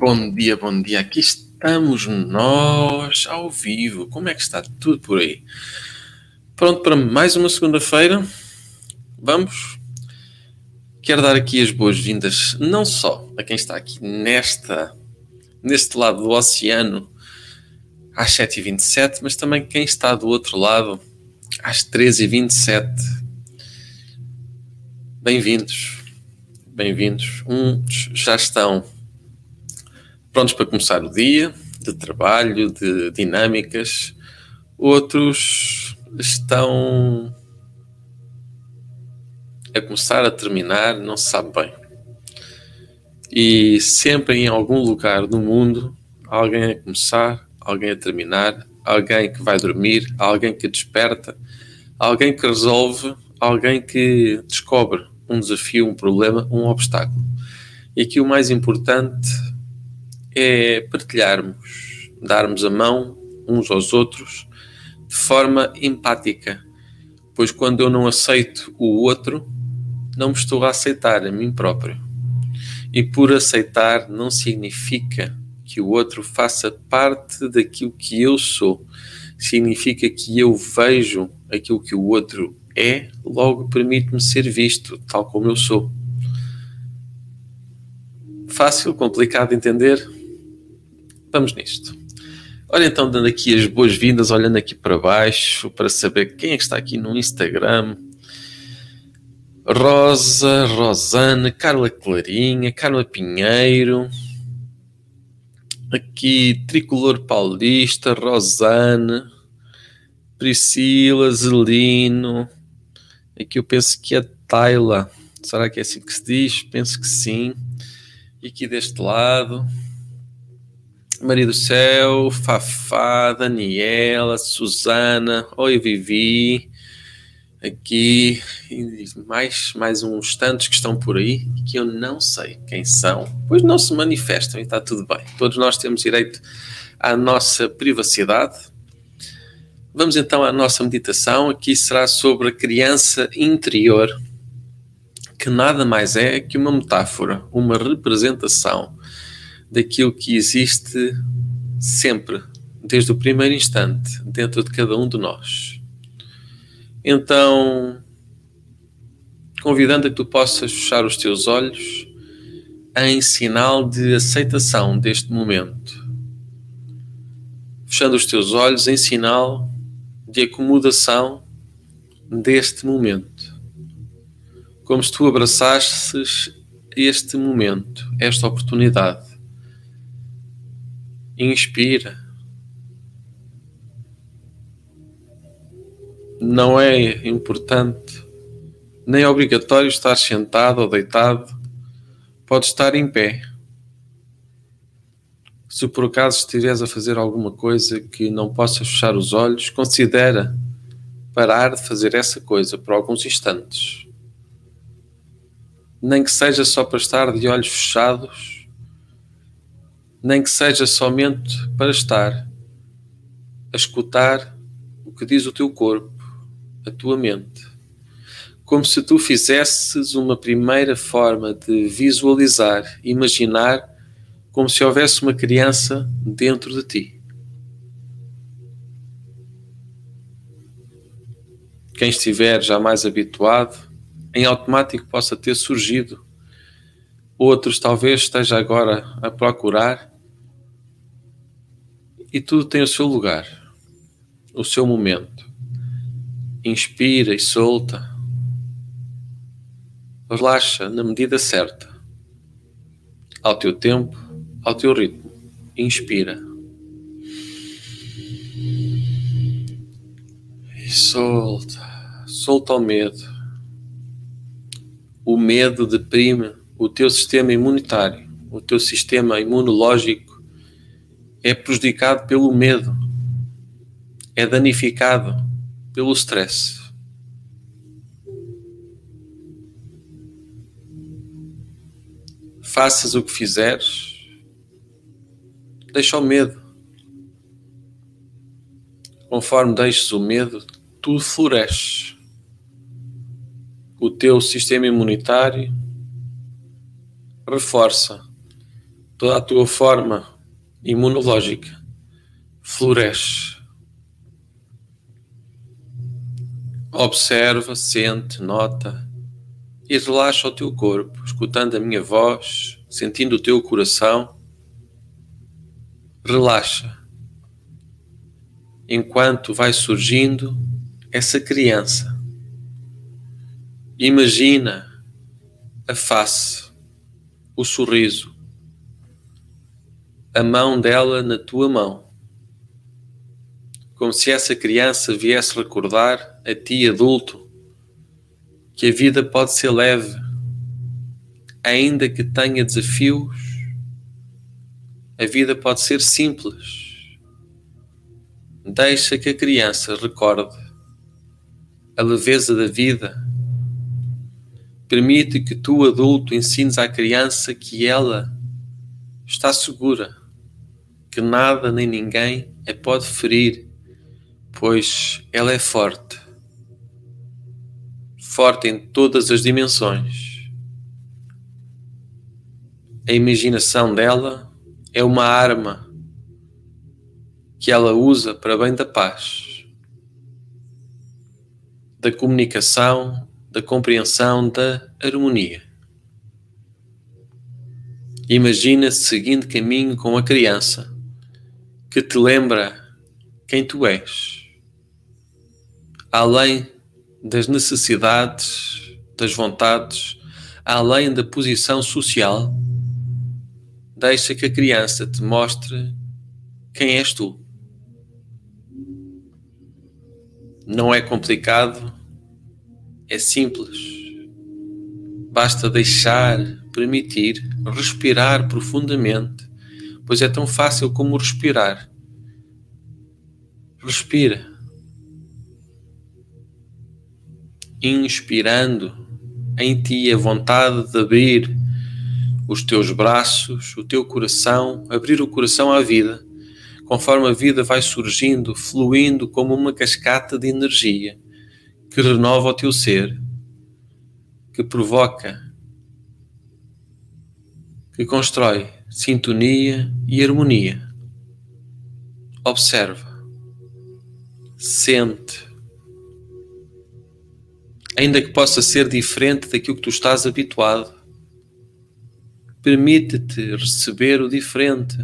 Bom dia, bom dia. Aqui estamos nós ao vivo. Como é que está tudo por aí? Pronto para mais uma segunda-feira? Vamos? Quero dar aqui as boas-vindas não só a quem está aqui nesta, neste lado do oceano às 7h27, mas também quem está do outro lado às 13h27. Bem-vindos, bem-vindos. Uns já estão prontos para começar o dia de trabalho, de dinâmicas. Outros estão a começar a terminar, não se sabe bem. E sempre em algum lugar do mundo, alguém a começar, alguém a terminar, alguém que vai dormir, alguém que desperta, alguém que resolve, alguém que descobre um desafio, um problema, um obstáculo. E aqui o mais importante é partilharmos, darmos a mão uns aos outros de forma empática, pois quando eu não aceito o outro, não me estou a aceitar a mim próprio. E por aceitar não significa que o outro faça parte daquilo que eu sou. Significa que eu vejo aquilo que o outro é, logo permite-me ser visto tal como eu sou. Fácil, complicado de entender? Vamos nisto. Olha então, dando aqui as boas-vindas, olhando aqui para baixo, para saber quem é que está aqui no Instagram. Rosa, Rosane, Carla Clarinha, Carla Pinheiro. Aqui, Tricolor Paulista, Rosane, Priscila, Zelino. Aqui eu penso que é Taila. Será que é assim que se diz? Penso que sim. E aqui deste lado. Maria do Céu, Fafá, Daniela, Susana, Oi Vivi, aqui, mais, mais uns tantos que estão por aí que eu não sei quem são, pois não se manifestam e está tudo bem. Todos nós temos direito à nossa privacidade. Vamos então à nossa meditação. Aqui será sobre a criança interior, que nada mais é que uma metáfora, uma representação daquilo que existe sempre, desde o primeiro instante, dentro de cada um de nós. Então, convidando a que tu possas fechar os teus olhos em sinal de aceitação deste momento. Fechando os teus olhos em sinal de acomodação deste momento. Como se tu abraçasses este momento, esta oportunidade inspira. Não é importante, nem obrigatório estar sentado ou deitado, pode estar em pé. Se por acaso estiveres a fazer alguma coisa que não possas fechar os olhos, considera parar de fazer essa coisa por alguns instantes. Nem que seja só para estar de olhos fechados nem que seja somente para estar a escutar o que diz o teu corpo, a tua mente. Como se tu fizesses uma primeira forma de visualizar, imaginar como se houvesse uma criança dentro de ti. Quem estiver já mais habituado, em automático possa ter surgido outros talvez esteja agora a procurar. E tudo tem o seu lugar, o seu momento. Inspira e solta. Relaxa na medida certa, ao teu tempo, ao teu ritmo. Inspira. E solta. Solta o medo. O medo deprime o teu sistema imunitário, o teu sistema imunológico é prejudicado pelo medo, é danificado pelo stress. Faças o que fizeres, deixa o medo. Conforme deixes o medo, tudo floresce. O teu sistema imunitário reforça toda a tua forma imunológica floresce. Observa, sente, nota e relaxa o teu corpo, escutando a minha voz, sentindo o teu coração. Relaxa enquanto vai surgindo essa criança. Imagina a face, o sorriso, a mão dela na tua mão, como se essa criança viesse recordar a ti, adulto, que a vida pode ser leve, ainda que tenha desafios, a vida pode ser simples Deixa que a criança recorde a leveza da vida. Permite que tu, adulto, ensines à criança que ela está segura, que nada nem ninguém a pode ferir, pois ela é forte. Forte em todas as dimensões. A imaginação dela é uma arma que ela usa para bem da paz, da comunicação, da compreensão, da harmonia. Imagina seguindo caminho com a criança que te lembra quem tu és, além das necessidades, das vontades, além da posição social. Deixa que a criança te mostre quem és tu. Não é complicado, é simples. Basta deixar, permitir, respirar profundamente, pois é tão fácil como respirar. Respira. Inspirando em ti a vontade de abrir os teus braços, o teu coração, abrir o coração à vida conforme a vida vai surgindo, fluindo como uma cascata de energia que renova o teu ser, que provoca, que constrói sintonia e harmonia. Observa, sente, ainda que possa ser diferente daquilo que tu estás habituado, permite-te receber o diferente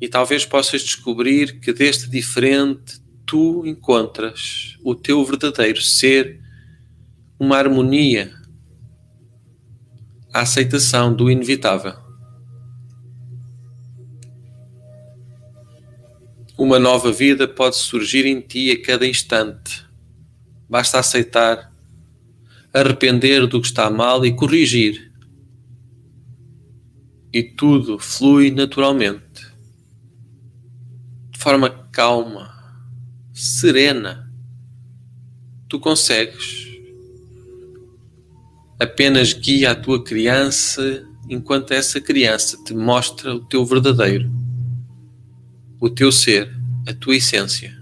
e talvez possas descobrir que deste diferente tu encontras o teu verdadeiro ser, uma harmonia, a aceitação do inevitável. Uma nova vida pode surgir em ti a cada instante. Basta aceitar, arrepender do que está mal e corrigir. E tudo flui naturalmente forma calma, serena, tu consegues. Apenas guia a tua criança enquanto essa criança te mostra o teu verdadeiro, o teu ser, a tua essência.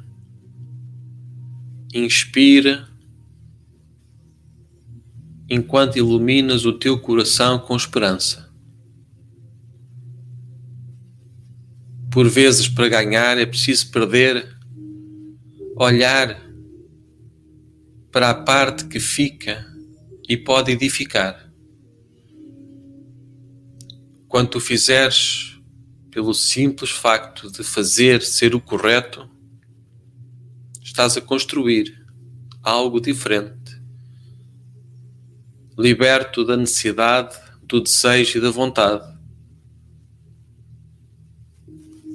Inspira enquanto iluminas o teu coração com esperança. Por vezes, para ganhar, é preciso perder, olhar para a parte que fica e pode edificar. Quando tu fizeres pelo simples facto de fazer ser o correto, estás a construir algo diferente, liberto da necessidade, do desejo e da vontade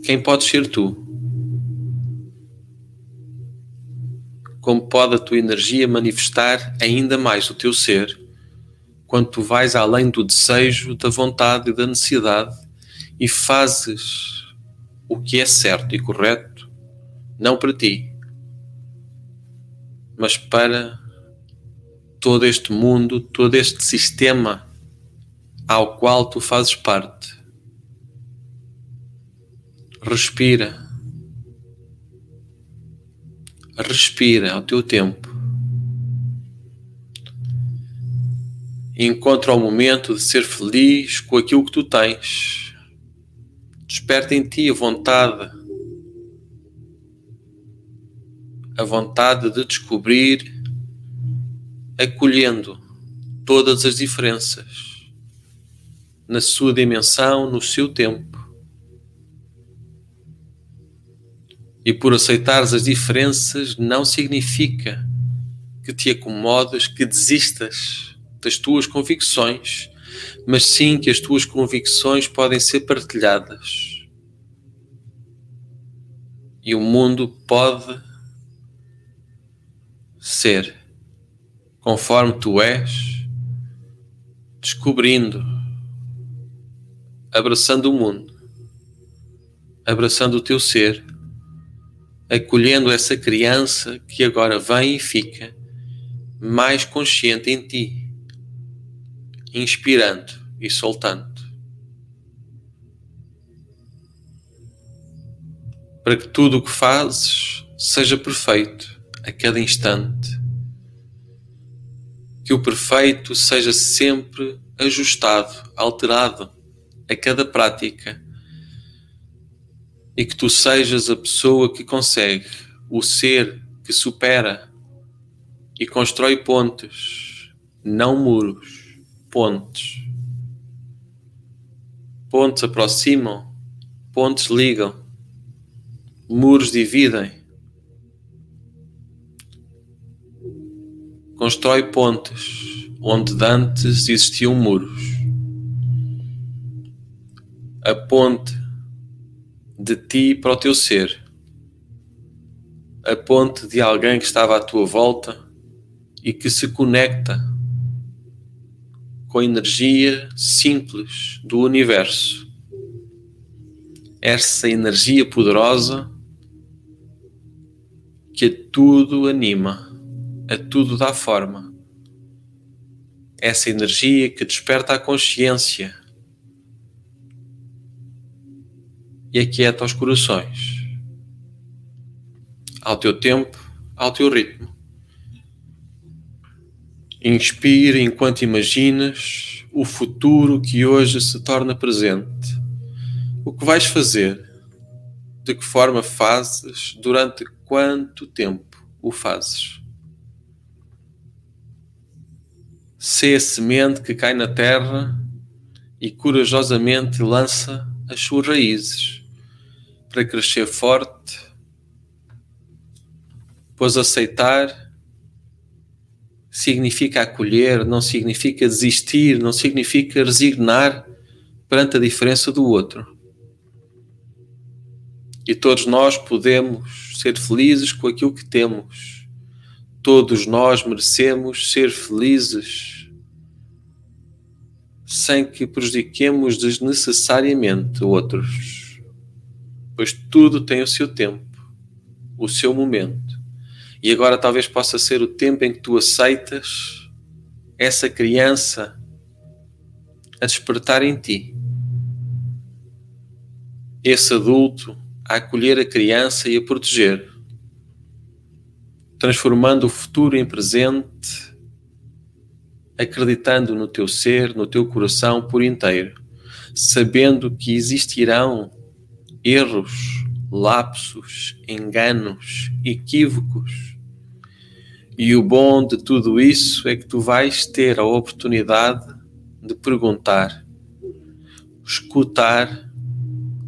quem podes ser tu? Como pode a tua energia manifestar ainda mais o teu ser quando tu vais além do desejo, da vontade e da necessidade e fazes o que é certo e correto, não para ti, mas para todo este mundo, todo este sistema ao qual tu fazes parte. Respira. Respira ao teu tempo. Encontra o momento de ser feliz com aquilo que tu tens, desperta em ti a vontade, a vontade de descobrir, acolhendo todas as diferenças na sua dimensão, no seu tempo. E por aceitares as diferenças não significa que te acomodes, que desistas das tuas convicções, mas sim que as tuas convicções podem ser partilhadas. E o mundo pode ser conforme tu és, descobrindo, abraçando o mundo, abraçando o teu ser, acolhendo essa criança que agora vem e fica mais consciente em ti, inspirando e soltando. Para que tudo o que fazes seja perfeito a cada instante. Que o perfeito seja sempre ajustado, alterado a cada prática. E que tu sejas a pessoa que consegue, o ser que supera e constrói pontes, não muros, pontes. Pontes aproximam, pontes ligam, muros dividem. Constrói pontes onde antes existiam muros. A ponte de ti para o teu ser. A ponte de alguém que estava à tua volta e que se conecta com a energia simples do universo. Essa energia poderosa que a tudo anima, a tudo dá forma. Essa energia que desperta a consciência e aquieta os corações, ao teu tempo, ao teu ritmo. Inspira enquanto imaginas o futuro que hoje se torna presente. O que vais fazer? De que forma fazes? Durante quanto tempo o fazes? Sê a semente que cai na terra e corajosamente lança as suas raízes para crescer forte, pois aceitar significa acolher, não significa desistir, não significa resignar perante a diferença do outro. E todos nós podemos ser felizes com aquilo que temos. Todos nós merecemos ser felizes sem que prejudiquemos desnecessariamente outros, pois tudo tem o seu tempo, o seu momento. E agora talvez possa ser o tempo em que tu aceitas essa criança a despertar em ti. Esse adulto a acolher a criança e a proteger, transformando o futuro em presente, acreditando no teu ser, no teu coração por inteiro, sabendo que existirão erros, lapsos, enganos, equívocos. E o bom de tudo isso é que tu vais ter a oportunidade de perguntar, escutar,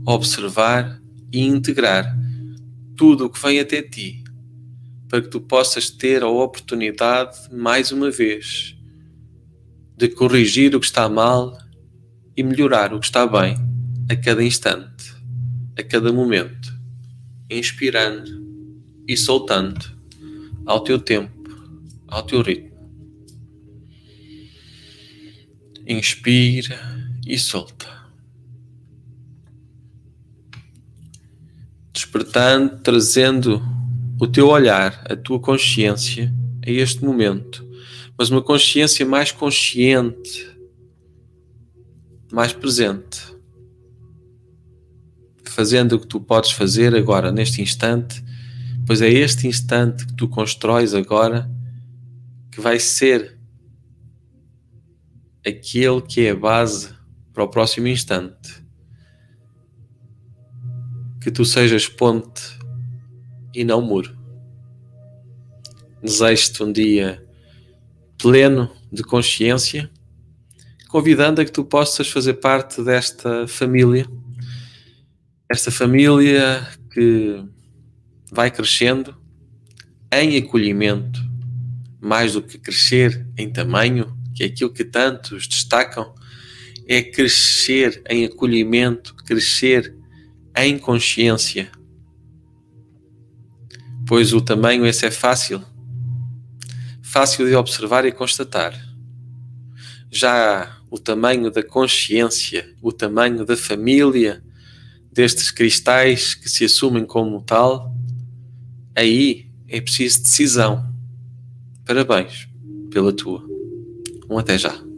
observar e integrar tudo o que vem até ti, para que tu possas ter a oportunidade, mais uma vez, de corrigir o que está mal e melhorar o que está bem a cada instante, a cada momento, inspirando e soltando ao teu tempo ao teu ritmo. Inspira e solta. Despertando, trazendo o teu olhar, a tua consciência a este momento, mas uma consciência mais consciente, mais presente, fazendo o que tu podes fazer agora, neste instante, pois é este instante que tu constróis agora que vai ser aquele que é a base para o próximo instante. que tu sejas ponte e não muro. Desejo-te um dia pleno de consciência, convidando a que tu possas fazer parte desta família, esta família que vai crescendo em acolhimento, mais do que crescer em tamanho, que é aquilo que tantos destacam, é crescer em acolhimento, crescer em consciência. Pois o tamanho esse é fácil, fácil de observar e constatar. Já o tamanho da consciência, o tamanho da família, destes cristais que se assumem como tal, aí é preciso decisão. Parabéns pela tua. Um até já.